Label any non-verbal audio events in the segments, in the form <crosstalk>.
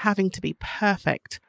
having to be perfect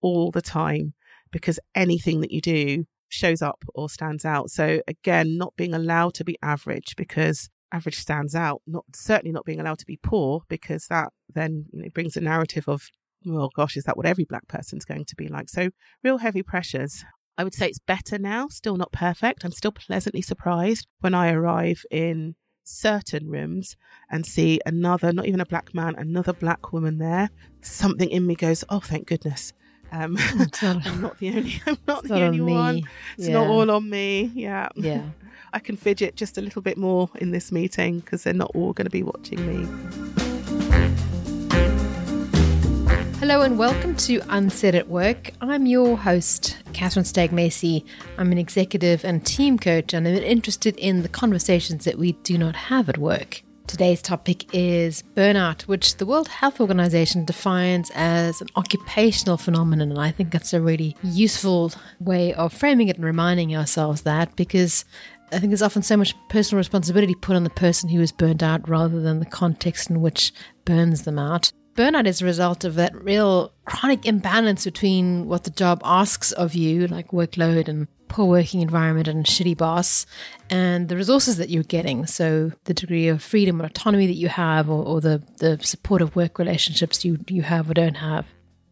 all the time because anything that you do shows up or stands out. So again, not being allowed to be average because average stands out, not certainly not being allowed to be poor because that then you know, brings a narrative of, well, gosh, is that what every black person's going to be like? So real heavy pressures. I would say it's better now, still not perfect. I'm still pleasantly surprised when I arrive in certain rooms and see another, not even a black man, another black woman there. Something in me goes, oh, thank goodness. Um, <laughs> I'm not the only. <laughs> I'm not the only one. It's yeah. not all on me. Yeah. Yeah. <laughs> I can fidget just a little bit more in this meeting because they're not all going to be watching me. Hello and welcome to Unsaid at Work. I'm your host, Catherine Stagg Macey. I'm an executive and team coach, and I'm interested in the conversations that we do not have at work. Today's topic is burnout, which the World Health Organization defines as an occupational phenomenon. And I think that's a really useful way of framing it and reminding ourselves that because I think there's often so much personal responsibility put on the person who is burnt out rather than the context in which burns them out. Burnout is a result of that real chronic imbalance between what the job asks of you, like workload and poor working environment and shitty boss, and the resources that you're getting. So the degree of freedom or autonomy that you have, or, or the, the supportive work relationships you, you have or don't have.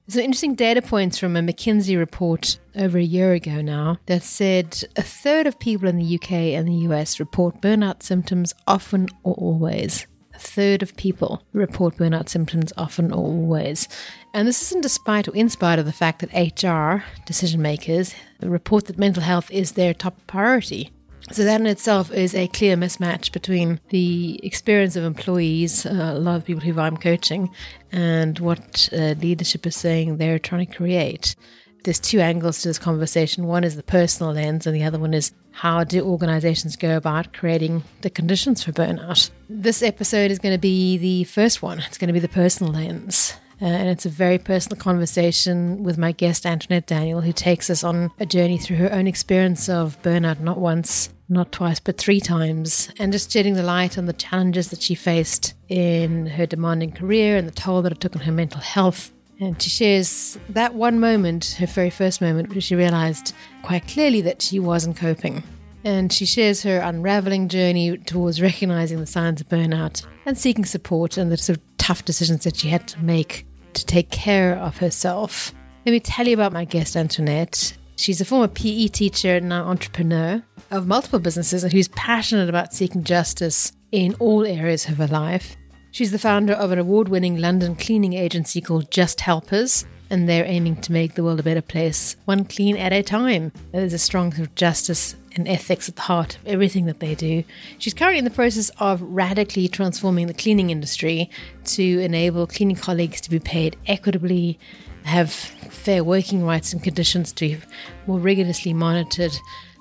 Some interesting data points from a McKinsey report over a year ago now that said a third of people in the UK and the US report burnout symptoms often or always. Third of people report burnout symptoms often or always. And this isn't despite or in spite of the fact that HR, decision makers, report that mental health is their top priority. So that in itself is a clear mismatch between the experience of employees, uh, a lot of people who I'm coaching, and what uh, leadership is saying they're trying to create. There's two angles to this conversation. One is the personal lens, and the other one is how do organizations go about creating the conditions for burnout. This episode is going to be the first one. It's going to be the personal lens. Uh, and it's a very personal conversation with my guest, Antoinette Daniel, who takes us on a journey through her own experience of burnout, not once, not twice, but three times, and just shedding the light on the challenges that she faced in her demanding career and the toll that it took on her mental health. And she shares that one moment, her very first moment, where she realized quite clearly that she wasn't coping. And she shares her unraveling journey towards recognizing the signs of burnout and seeking support and the sort of tough decisions that she had to make to take care of herself. Let me tell you about my guest, Antoinette. She's a former PE teacher and now entrepreneur of multiple businesses and who's passionate about seeking justice in all areas of her life. She's the founder of an award winning London cleaning agency called Just Helpers, and they're aiming to make the world a better place, one clean at a time. There's a strong sort of justice and ethics at the heart of everything that they do. She's currently in the process of radically transforming the cleaning industry to enable cleaning colleagues to be paid equitably, have fair working rights and conditions to be more rigorously monitored,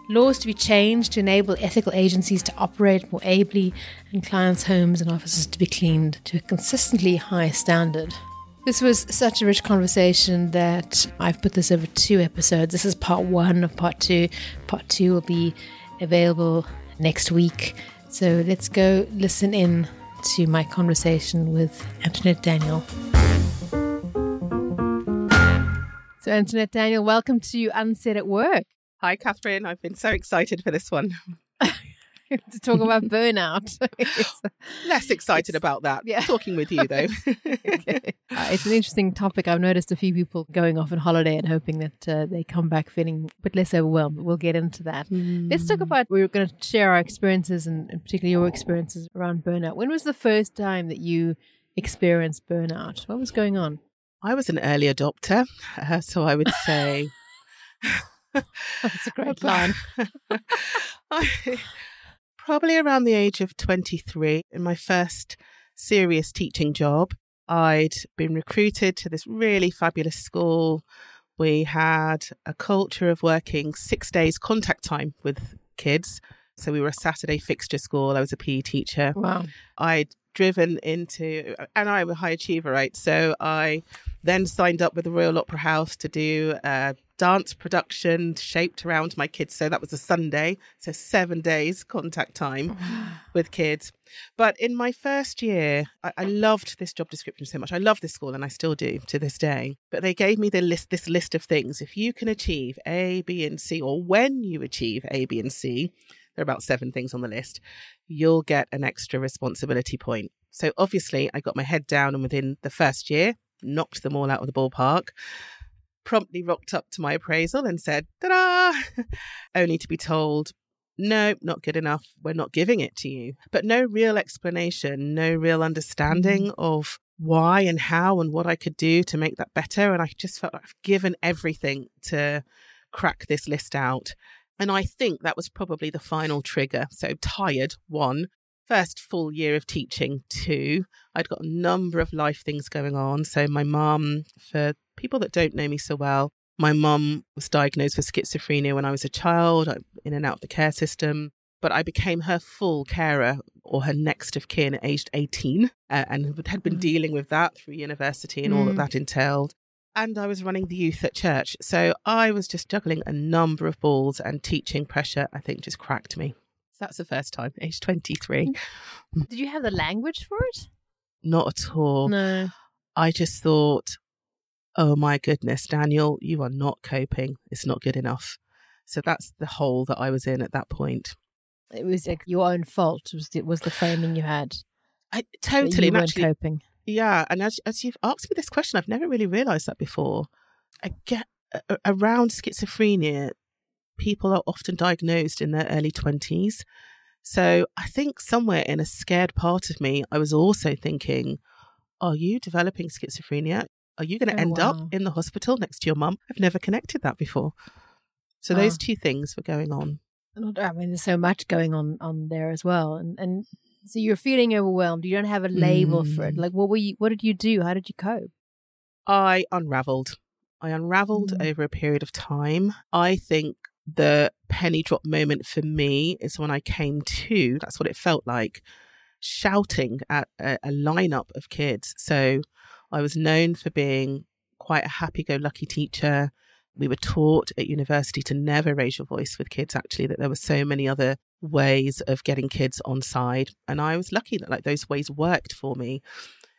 laws to be changed to enable ethical agencies to operate more ably, and clients' homes and offices to be cleaned to a consistently high standard. This was such a rich conversation that I've put this over two episodes. This is part one of part two. Part two will be available next week. So let's go listen in to my conversation with Antoinette Daniel. So, Antoinette Daniel, welcome to Unsaid at Work. Hi, Catherine. I've been so excited for this one. <laughs> <laughs> to talk about burnout. <laughs> Less excited about that. Yeah. Talking with you, though. okay. uh, it's an interesting topic. I've noticed a few people going off on holiday and hoping that uh, they come back feeling a bit less overwhelmed. We'll get into that. Mm. Let's talk about, we're going to share our experiences and, and particularly your experiences around burnout. When was the first time that you experienced burnout? What was going on? I was an early adopter, uh, so I would say. That's a great line. <laughs> I, probably around the age of 23, in my first serious teaching job, I'd been recruited to this really fabulous school. We had a culture of working six days contact time with kids. So we were a Saturday fixture school. I was a PE teacher. Wow. I'd driven into, and I'm a high achiever, right? So I Then signed up with the Royal Opera House to do a dance production shaped around my kids. So that was a Sunday. So seven days contact time <gasps> with kids. But in my first year, I, I loved this job description so much. I love this school and I still do to this day. But they gave me the list, this list of things. If you can achieve A, B, and C, or when you achieve A, B, and C, there are about seven things on the list, you'll get an extra responsibility point. So obviously, I got my head down, and within the first year, knocked them all out of the ballpark. Promptly rocked up to my appraisal and said, ta da! <laughs> Only to be told, no, not good enough. We're not giving it to you. But no real explanation, no real understanding mm-hmm. of why and how and what I could do to make that better. And I just felt like I've given everything to crack this list out. And I think that was probably the final trigger. So tired, one. First full year of teaching, two. I'd got a number of life things going on. So my mum, for people that don't know me so well, my mum was diagnosed with schizophrenia when I was a child, in and out of the care system. But I became her full carer or her next of kin at aged 18 uh, and had been mm. dealing with that through university and mm. all that that entailed and I was running the youth at church. So I was just juggling a number of balls and teaching pressure, I think, just cracked me. So that's the first time, age 23. Mm. Mm. Did you have the language for it? Not at all. No. I just thought, oh my goodness, Daniel, you are not coping. It's not good enough. So that's the hole that I was in at that point. It was like your own fault. Was the, was the framing you had? I totally you weren't actually, coping. Yeah, and as as you've asked me this question, I've never really realised that before. I get uh, around schizophrenia, people are often diagnosed in their early twenties. So I think somewhere in a scared part of me, I was also thinking, "Are you developing schizophrenia? Are you going to Oh, end wow. up in the hospital next to your mum?" I've never connected that before. So those two things were going on. I mean, there's so much going on on there as well, and and so you're feeling overwhelmed. You don't have a label for it. Mm. Like, what were you? What did you do? How did you cope? I unraveled. I unraveled Mm. over a period of time. I think the penny drop moment for me is when I came to, that's what it felt like, shouting at a, a lineup of kids. So I was known for being quite a happy go lucky teacher. We were taught at university to never raise your voice with kids, actually, that there were so many other ways of getting kids on side. And I was lucky that like those ways worked for me.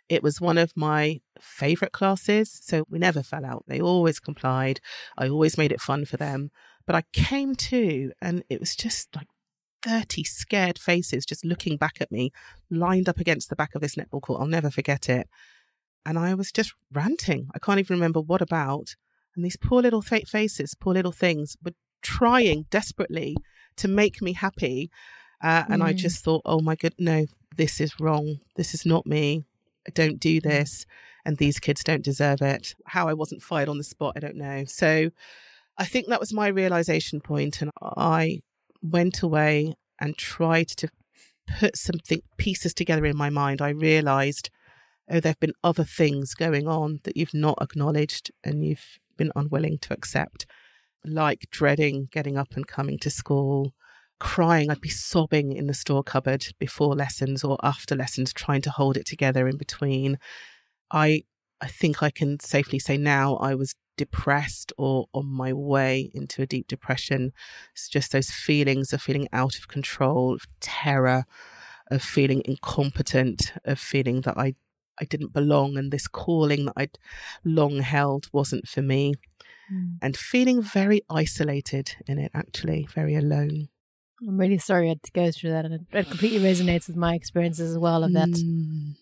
It was one of my favorite classes. So we never fell out. They always complied. I always made it fun for them. But I came to, and it was just like 30 scared faces just looking back at me, lined up against the back of this netball court. I'll never forget it. And I was just ranting. I can't even remember what about. And these poor little faces, poor little things, were trying desperately to make me happy. Uh, and I Mm. just thought, oh my God, no, this is wrong. This is not me. I don't do this. And these kids don't deserve it. How I wasn't fired on the spot, I don't know. So I think that was my realization point, And I went away and tried to put something, pieces together in my mind. I realized, oh, there have been other things going on that you've not acknowledged and you've been unwilling to accept, like dreading getting up and coming to school, crying. I'd be sobbing in the store cupboard before lessons or after lessons, trying to hold it together in between. I I think I can safely say now I was depressed or on my way into a deep depression. It's just those feelings of feeling out of control, of terror, of feeling incompetent, of feeling that I I didn't belong and this calling that I'd long held wasn't for me and feeling very isolated in it actually, very alone. I'm really sorry I had to go through that, and it, it completely resonates with my experiences as well of that Mm,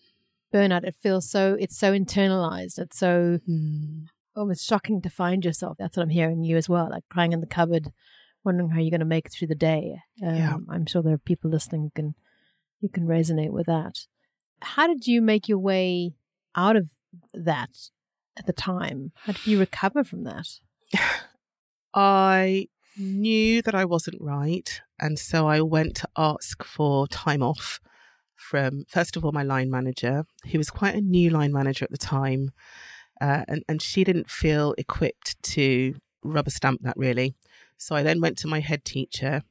burnout. It feels so it's so internalized. It's so mm. almost shocking to find yourself. That's what I'm hearing you as well, like crying in the cupboard, wondering how you're going to make it through the day. Um, Yeah. I'm sure there are people listening who can who can resonate with that. How did you make your way out of that at the time? How did you recover from that? <sighs> I knew that I wasn't right. And so I went to ask for time off from, first of all, my line manager, who was quite a new line manager at the time. Uh, and, and she didn't feel equipped to rubber stamp that really. So I then went to my head teacher,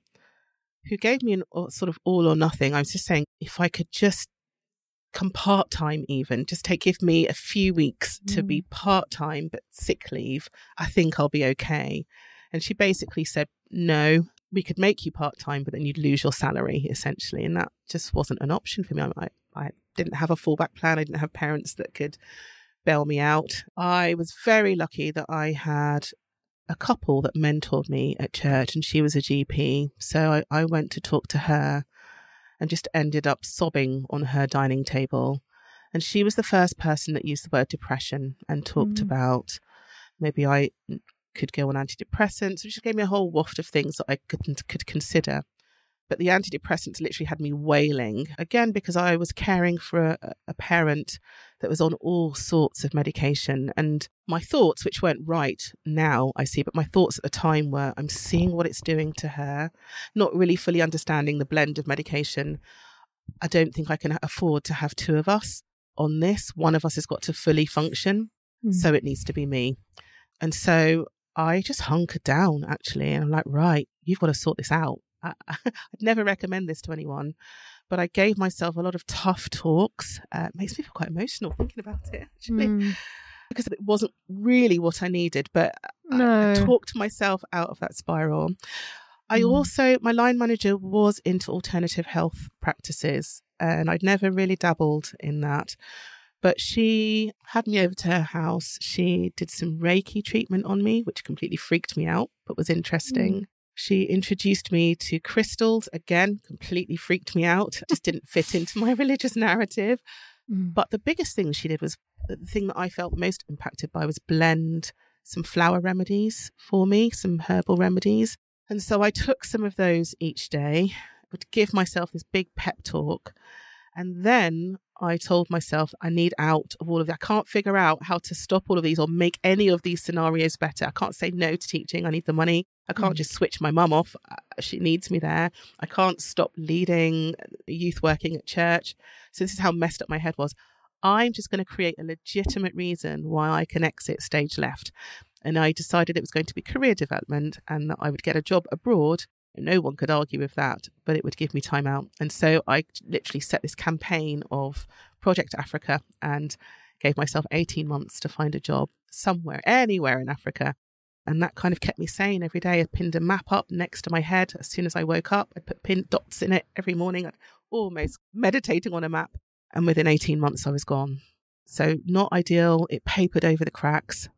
who gave me an uh, sort of all or nothing. I was just saying, if I could just come part time, even just take give me a few weeks to be mm. part time, but sick leave. I think I'll be okay. And she basically said, no, we could make you part time, but then you'd lose your salary essentially. And that just wasn't an option for me. I, I didn't have a fallback plan. I didn't have parents that could bail me out. I was very lucky that I had a couple that mentored me at church and she was a GP. So I, I went to talk to her and just ended up sobbing on her dining table. And she was the first person that used the word depression and talked mm. about maybe I could go on antidepressants. So she gave me a whole waft of things that I could, could consider. But the antidepressants literally had me wailing again because I was caring for a, a, parent that was on all sorts of medication. And my thoughts, which weren't right now, I see, but my thoughts at the time were I'm seeing what it's doing to her, not really fully understanding the blend of medication. I don't think I can afford to have two of us on this. One of us has got to fully function. Mm. So it needs to be me. And so I just hunkered down actually. And I'm like, right, you've got to sort this out. I, <laughs> would never recommend this to anyone, but I gave myself a lot of tough talks. Uh, it makes me feel quite emotional thinking about it actually. Mm. Because it wasn't really what I needed, but no. I, I talked myself out of that spiral. I mm. also, my line manager was into alternative health practices, and I'd never really dabbled in that. But she had me over to her house. She did some Reiki treatment on me, which completely freaked me out, but was interesting. Mm. She introduced me to crystals. Again, completely freaked me out. Just didn't fit into my religious narrative. Mm. But the biggest thing she did was the thing that I felt most impacted by was blend some flower remedies for me, some herbal remedies. And so I took some of those each day, would give myself this big pep talk. And then I told myself I need out of all of that. I can't figure out how to stop all of these or make any of these scenarios better. I can't say no to teaching. I need the money. I can't mm. just switch my mum off. Uh, she needs me there. I can't stop leading youth working at church. So this is how messed up my head was. I'm just going to create a legitimate reason why I can exit stage left. And I decided it was going to be career development and that I would get a job abroad no one could argue with that, but it would give me time out. And so I literally set this campaign of Project Africa and gave myself 18 months to find a job somewhere, anywhere in Africa. And that kind of kept me sane every day. I pinned a map up next to my head. As soon as I woke up, I'd put pin dots in it every morning. I'd almost meditating on a map. And within 18 months, I was gone. So, not ideal. It papered over the cracks,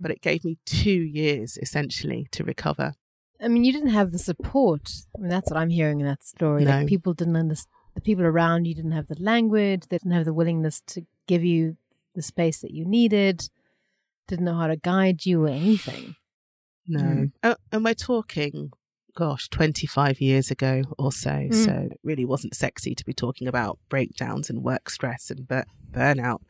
but it gave me two years essentially to recover. I mean, you didn't have the support. I mean, that's what I'm hearing in that story. No. Like people didn't understand. The people around you didn't have the language. They didn't have the willingness to give you the space that you needed. Didn't know how to guide you or anything. No. Mm. And we're talking, gosh, 25 years ago or so. Mm. So it really wasn't sexy to be talking about breakdowns and work stress and bur- burnout.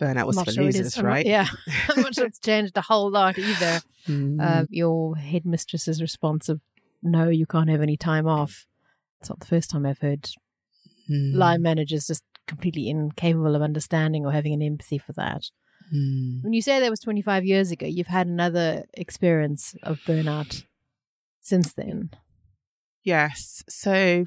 Burnout was for sure losers, right? Yeah. <laughs> <laughs> I'm not sure it's changed a whole lot either. Mm. Uh, your headmistress's response of, no, you can't have any time off. It's not the first time I've heard mm. line managers just completely incapable of understanding or having an empathy for that. Mm. When you say that was 25 years ago, you've had another experience of burnout since then. Yes. So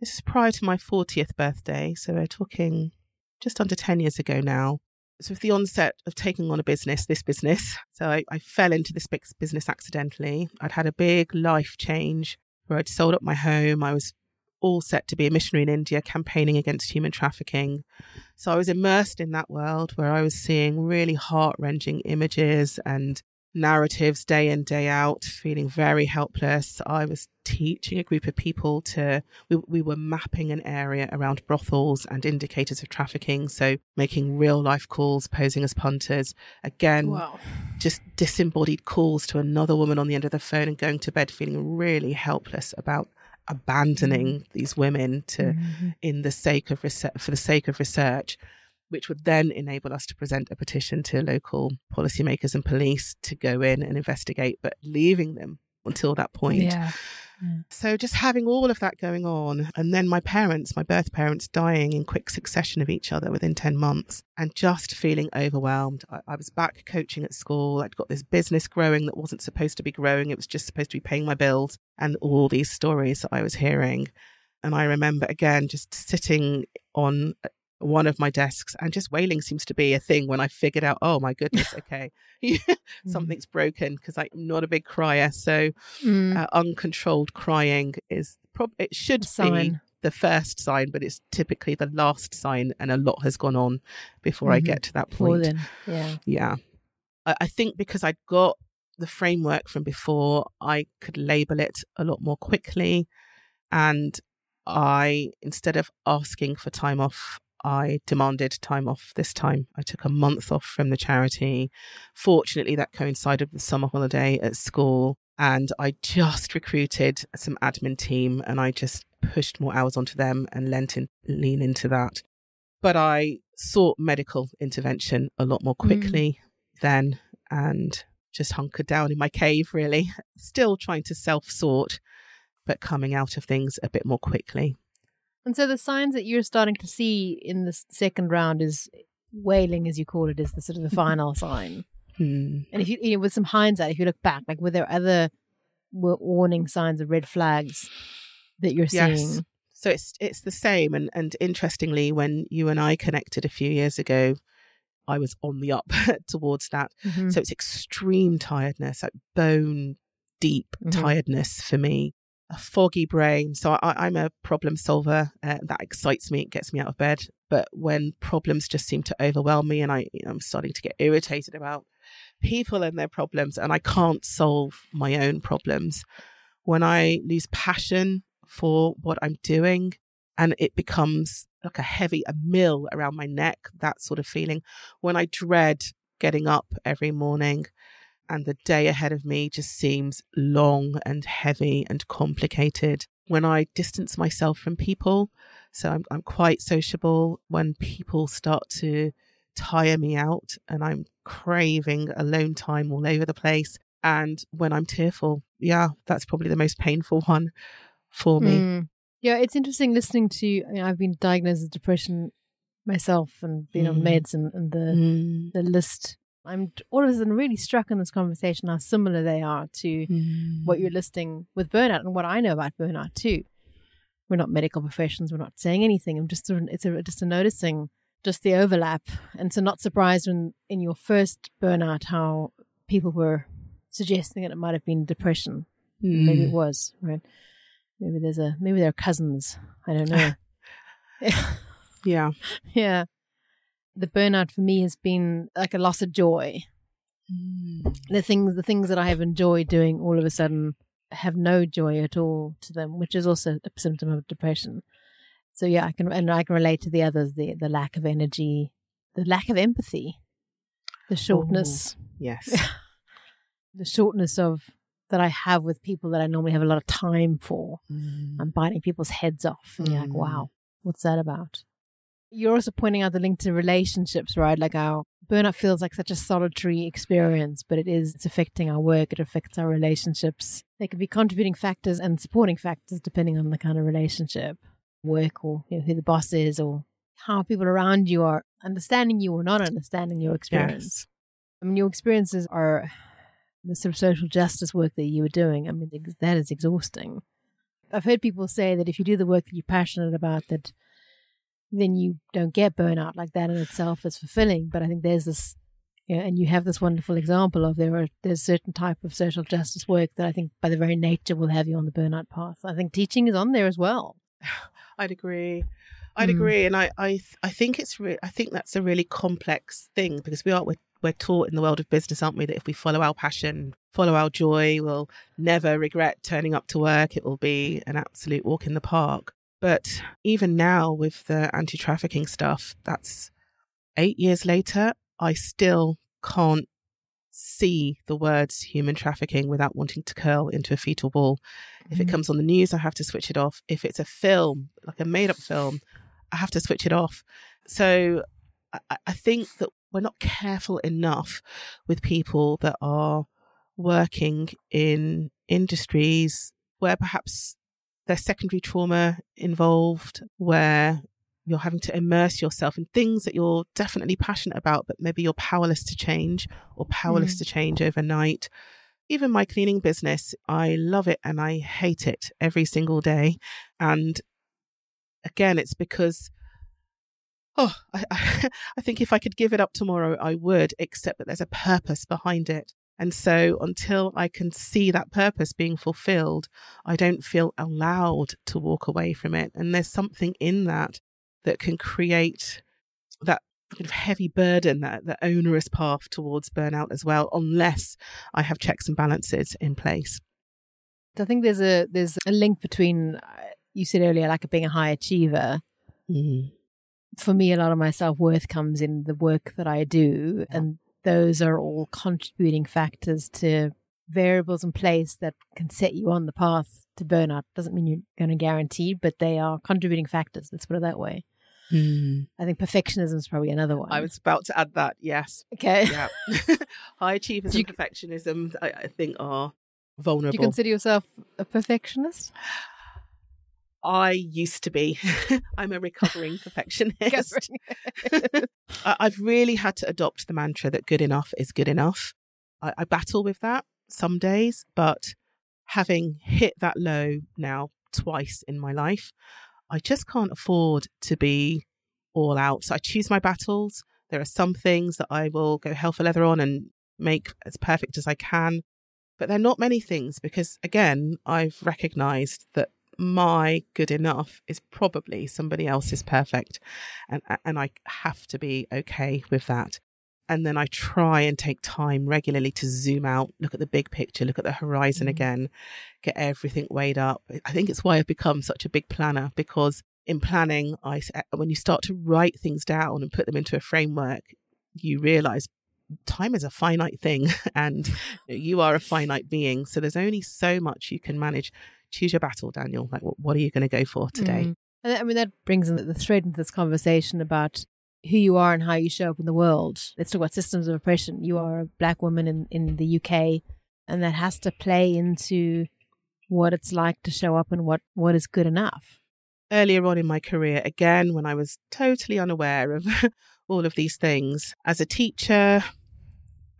this is prior to my 40th birthday. So we're talking just under 10 years ago now. So, with the onset of taking on a business, this business, so I, I fell into this big business accidentally. I'd had a big life change where I'd sold up my home. I was all set to be a missionary in India campaigning against human trafficking. So I was immersed in that world where I was seeing really heart wrenching images and narratives day in, day out, feeling very helpless. I was teaching a group of people to, we, we were mapping an area around brothels and indicators of trafficking. So making real life calls, posing as punters. Again, wow. just disembodied calls to another woman on the end of the phone and going to bed feeling really helpless about abandoning mm-hmm. these women to mm-hmm. in the sake of research for the sake of research which would then enable us to present a petition to local policymakers and police to go in and investigate, but leaving them until that point. Yeah. So just having all of that going on, and then my parents, my birth parents, dying in quick succession of each other within 10 months, and just feeling overwhelmed. I, I was back coaching at school. I'd got this business growing that wasn't supposed to be growing, it was just supposed to be paying my bills, and all these stories that I was hearing And I remember again just sitting on one of my desks and just wailing seems to be a thing when I figured out, oh my goodness, <laughs> okay, <laughs> something's broken because I'm not a big crier. So Mm. uh, uncontrolled crying is prob it should be Sign. the first sign, but it's typically the last sign, and a lot has gone on before I Mhm. get to that point. then, yeah. Yeah. I, I think because I'd got the framework from before, I could label it a lot more quickly. And I, instead of asking for time off, I demanded time off this time. I took a month off from the charity. Fortunately, that coincided with summer holiday at school. And I just recruited some admin team and I just pushed more hours onto them and lent in, lean into that. But I sought medical intervention a lot more mm. quickly then and just hunkered down in my cave, really. Still trying to self sort, but coming out of things a bit more quickly. And so the signs that you're starting to see in the second round is wailing, as you call it, is the sort of the <laughs> final sign. Hmm. And if you, you know, with some hindsight, if you look back, like were there other wa- warning signs or red flags that you're Yes. seeing? So it's it's the same, and and interestingly, when you and I connected a few years ago, I was on the up <laughs> towards that. Mhm. So it's extreme tiredness, like bone deep Mhm. tiredness for me, a foggy brain. So I, I'm a problem solver. Uh, that excites me. It gets me out of bed. But when problems just seem to overwhelm me, and I, I'm starting to get irritated about people and their problems, and I can't solve my own problems. When I lose passion for what I'm doing, and it becomes like a heavy a mill around my neck, that sort of feeling. When I dread getting up every morning and the day ahead of me just seems long and heavy and complicated. When I distance myself from people, so I'm, I'm quite sociable, when people start to tire me out and I'm craving alone time all over the place. And when I'm tearful, yeah, that's probably the most painful <laughs> one for me. Mm. Yeah, it's interesting listening to. You know, I've been diagnosed with depression myself and been on Mm. meds, and, and the Mm. the list. I'm all of a sudden really struck in this conversation how similar they are to what you're listing with burnout and what I know about burnout too. We're not medical professions. We're not saying anything. I'm just it's a, just a noticing just the overlap, and so not surprised when in your first burnout how people were suggesting that it might have been depression. Maybe it Mm. was right. Maybe there's a maybe they're cousins. I don't know. <laughs> <laughs> Yeah. yeah, the burnout for me has been like a loss of joy. the things the things that I have enjoyed doing all of a sudden have no joy at all to them, which is also a symptom of depression. So yeah, I can and I can relate to the others, the the lack of energy, the lack of empathy, the shortness, Yes. <laughs> the shortness of that I have with people that I normally have a lot of time for. Mm. I'm biting people's heads off. And you're like, Mm. wow, what's that about? You're also pointing out the link to relationships, right? Like our burnout feels like such a solitary experience, but it is, it's affecting our work, it affects our relationships. They can be contributing factors and supporting factors depending on the kind of relationship, work, or you know, who the boss is, or how people around you are understanding you or not understanding your experience. Yes. I mean, your experiences are the sort of social justice work that you were doing. I mean, that is exhausting. I've heard people say that if you do the work that you're passionate about, that then you don't get burnout. Like that in itself is fulfilling. But I think there's this, you know, and you have this wonderful example of there are there's certain type of social justice work that I think by the very nature will have you on the burnout path. I think teaching is on there as well. <sighs> I'd agree. I'd Mm. agree, and I, I, I think it's, re- I think that's a really complex thing because we are, we're, we're taught in the world of business, aren't we, that if we follow our passion, follow our joy, we'll never regret turning up to work. It will be an absolute walk in the park. But even now, with the anti-trafficking stuff, that's eight years later. I still can't see the words human trafficking without wanting to curl into a fetal ball. If it Mhm. comes on the news, I have to switch it off. If it's a film, like a made up film, I have to switch it off. So I, I think that we're not careful enough with people that are working in industries where perhaps there's secondary trauma involved, where you're having to immerse yourself in things that you're definitely passionate about, but maybe you're powerless to change or powerless Mm. to change overnight. Even my cleaning business, I love it and I hate it every single day. And again, it's because, oh, I, I, <laughs> I think if I could give it up tomorrow, I would, except that there's a purpose behind it. And so until I can see that purpose being fulfilled, I don't feel allowed to walk away from it. And there's something in that that can create that kind of heavy burden, that, that onerous path towards burnout as well, unless I have checks and balances in place. I think there's a there's a link between uh, you said earlier like being a high achiever. Mm. For me, a lot of my self worth comes in the work that I do, Yeah. and those are all contributing factors to variables in place that can set you on the path to burnout. Doesn't mean you're going to guarantee, but they are contributing factors. Let's put it that way. Mm. I think perfectionism is probably another one. I was about to add that, yes. okay. Yeah. <laughs> <laughs> High achievers you- and perfectionism, I, I think, are vulnerable. Do you consider yourself a perfectionist? I used to be. <laughs> I'm a recovering <laughs> perfectionist. <laughs> I've really had to adopt the mantra that good enough is good enough. I, I battle with that some days, but having hit that low now twice in my life, I just can't afford to be all out. So I choose my battles. There are some things that I will go hell for leather on and make as perfect as I can. But there are not many things because, again, I've recognized that my good enough is probably somebody else's perfect. And, and I have to be okay with that. And then I try and take time regularly to zoom out, look at the big picture, look at the horizon Mhm. again, get everything weighed up. I think it's why I've become such a big planner because in planning, I, s- when you start to write things down and put them into a framework, you realize time is a finite thing <laughs> and you are a finite being. So there's only so much you can manage. Choose your battle, Daniel. Like, what, what are you going to go for today? Mm. And I mean, that brings in the thread into this conversation about who you are and how you show up in the world. Let's talk about systems of oppression. You are a black woman in, in the UK, and that has to play into what it's like to show up and what, what is good enough. earlier on in my career, again, when I was totally unaware of <laughs> all of these things, as a teacher,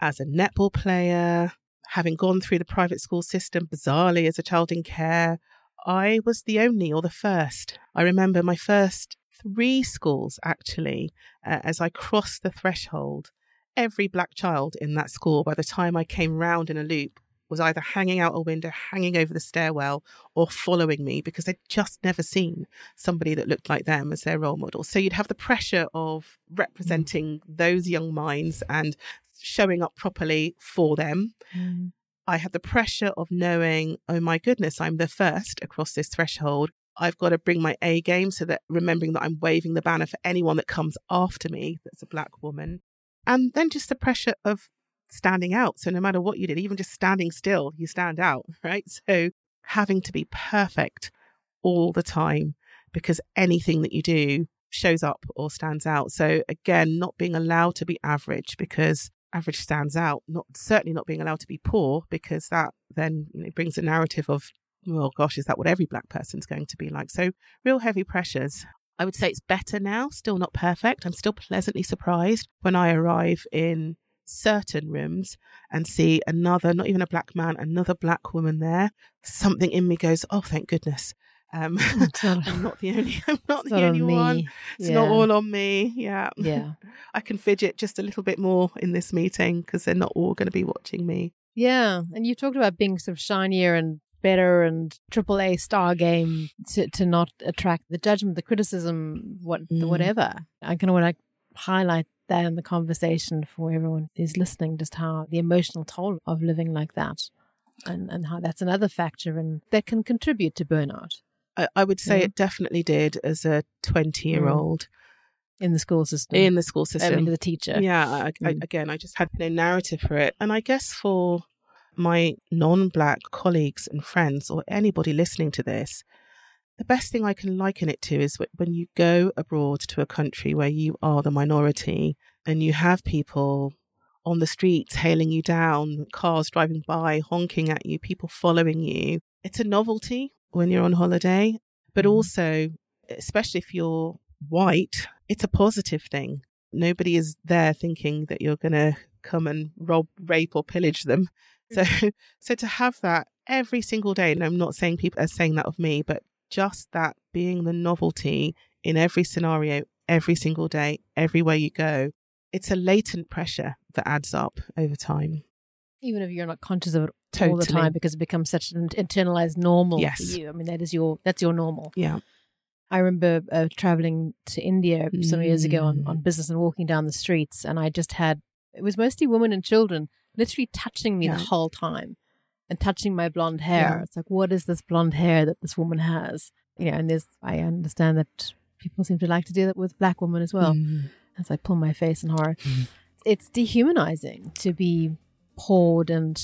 as a netball player, having gone through the private school system, bizarrely as a child in care, I was the only or the first. I remember my first three schools actually, uh, as I crossed the threshold, every black child in that school, by the time I came round in a loop, was either hanging out a window, hanging over the stairwell, or following me because they'd just never seen somebody that looked like them as their role model. So you'd have the pressure of mm. representing those young minds and showing up properly for them. Mm. I had the pressure of knowing, oh my goodness, I'm the first across this threshold. I've got to bring my A game so that remembering that I'm waving the banner for anyone that comes after me that's a black woman. And then just the pressure of standing out. So no matter what you did, even just standing still, you stand out, <laughs> right? So having to be perfect all the time because anything that you do shows up or stands out. So again, not being allowed to be average because average stands out, not certainly not being allowed to be poor because that then you know, brings a narrative of, well, gosh, is that what every black person's going to be like? So real heavy pressures. I would say it's better now, still not perfect. I'm still pleasantly surprised when I arrive in certain rooms and see another, not even a black man, another black woman there. Something in me goes, oh, thank goodness. Um, not, <laughs> I'm not the only. I'm not the not only on one. It's yeah. not all on me. Yeah. yeah. <laughs> I can fidget just a little bit more in this meeting because they're not all going to be watching me. Yeah. And you talked about being sort of shinier and better and triple A star game to, to not attract the judgment, the criticism, what the Mm. whatever. I kind of want to highlight that in the conversation for everyone who's listening, just how the emotional toll of living like that. And, and how that's another factor and that can contribute to burnout I, I would say Yeah. it definitely did as a 20 year old in the school system. in the school I system. as a teacher. Yeah, I, I, Mm. again, I just had no narrative for it. And I guess for my non black colleagues and friends or anybody listening to this, the best thing I can liken it to is when you go abroad to a country where you are the minority and you have people on the streets hailing you down, cars driving by, honking at you, people following you. It's a novelty when you're on holiday, but Mhm. also, especially if you're white, it's a positive thing nobody is there thinking that you're going to come and rob, rape, or pillage them. So, <laughs> so to have that every single day, and I'm not saying people are saying that of me, but just that being the novelty in every scenario, every single day, everywhere you go, it's a latent pressure that adds up over time. Even if you're not conscious of it totally. all the time because it becomes such an internalized normal yes. for you. I mean, that is your that's your normal. Yeah. I remember uh, traveling to India some years ago on, on mm. business and walking down the streets, and I just had it was mostly women and children literally touching me yeah. the whole time and touching my blonde hair. Yeah. It's like, what is this blonde hair that this woman has? You know, and there's, I understand that people seem to like to do that with black women as well. Mm. As I pull my face in horror, mm. it's dehumanizing to be pawed and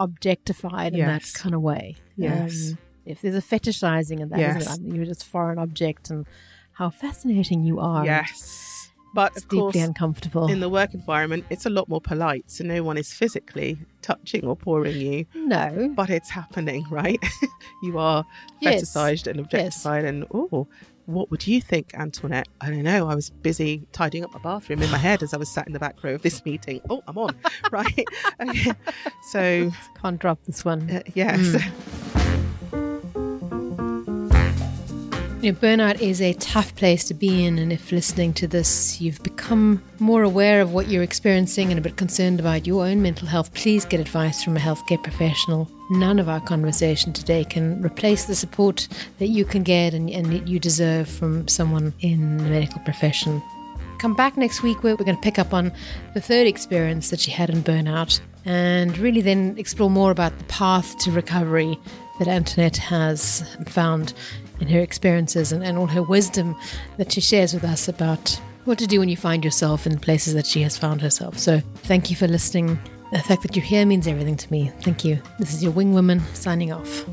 objectified yes. in that kind of way. Yes. Um, if there's a fetishizing in that, yes. you're just foreign object and how fascinating you are. Yes but it's of course, uncomfortable. In the work environment, it's a lot more polite, so no one is physically touching or pawing you. No, but it's happening, right? <laughs> you are yes. fetishized and objectified, yes. and oh, what would you think, Antoinette? I don't know. I was busy tidying up my bathroom in my head as I was sat in the back row of this meeting. Oh, I'm on, <laughs> right? <laughs> Okay. So can't drop this one. Uh, yes. Mm. You know, burnout is a tough place to be in, and if listening to this, you've become more aware of what you're experiencing and a bit concerned about your own mental health, please get advice from a healthcare professional. None of our conversation today can replace the support that you can get and, and you deserve from someone in the medical profession. Come back next week where we're going to pick up on the third experience that she had in burnout and really then explore more about the path to recovery that Antoinette has found in her experiences and, and all her wisdom that she shares with us about what to do when you find yourself in places that she has found herself. So thank you for listening. The fact that you're here means everything to me. Thank you. This is your wing woman signing off.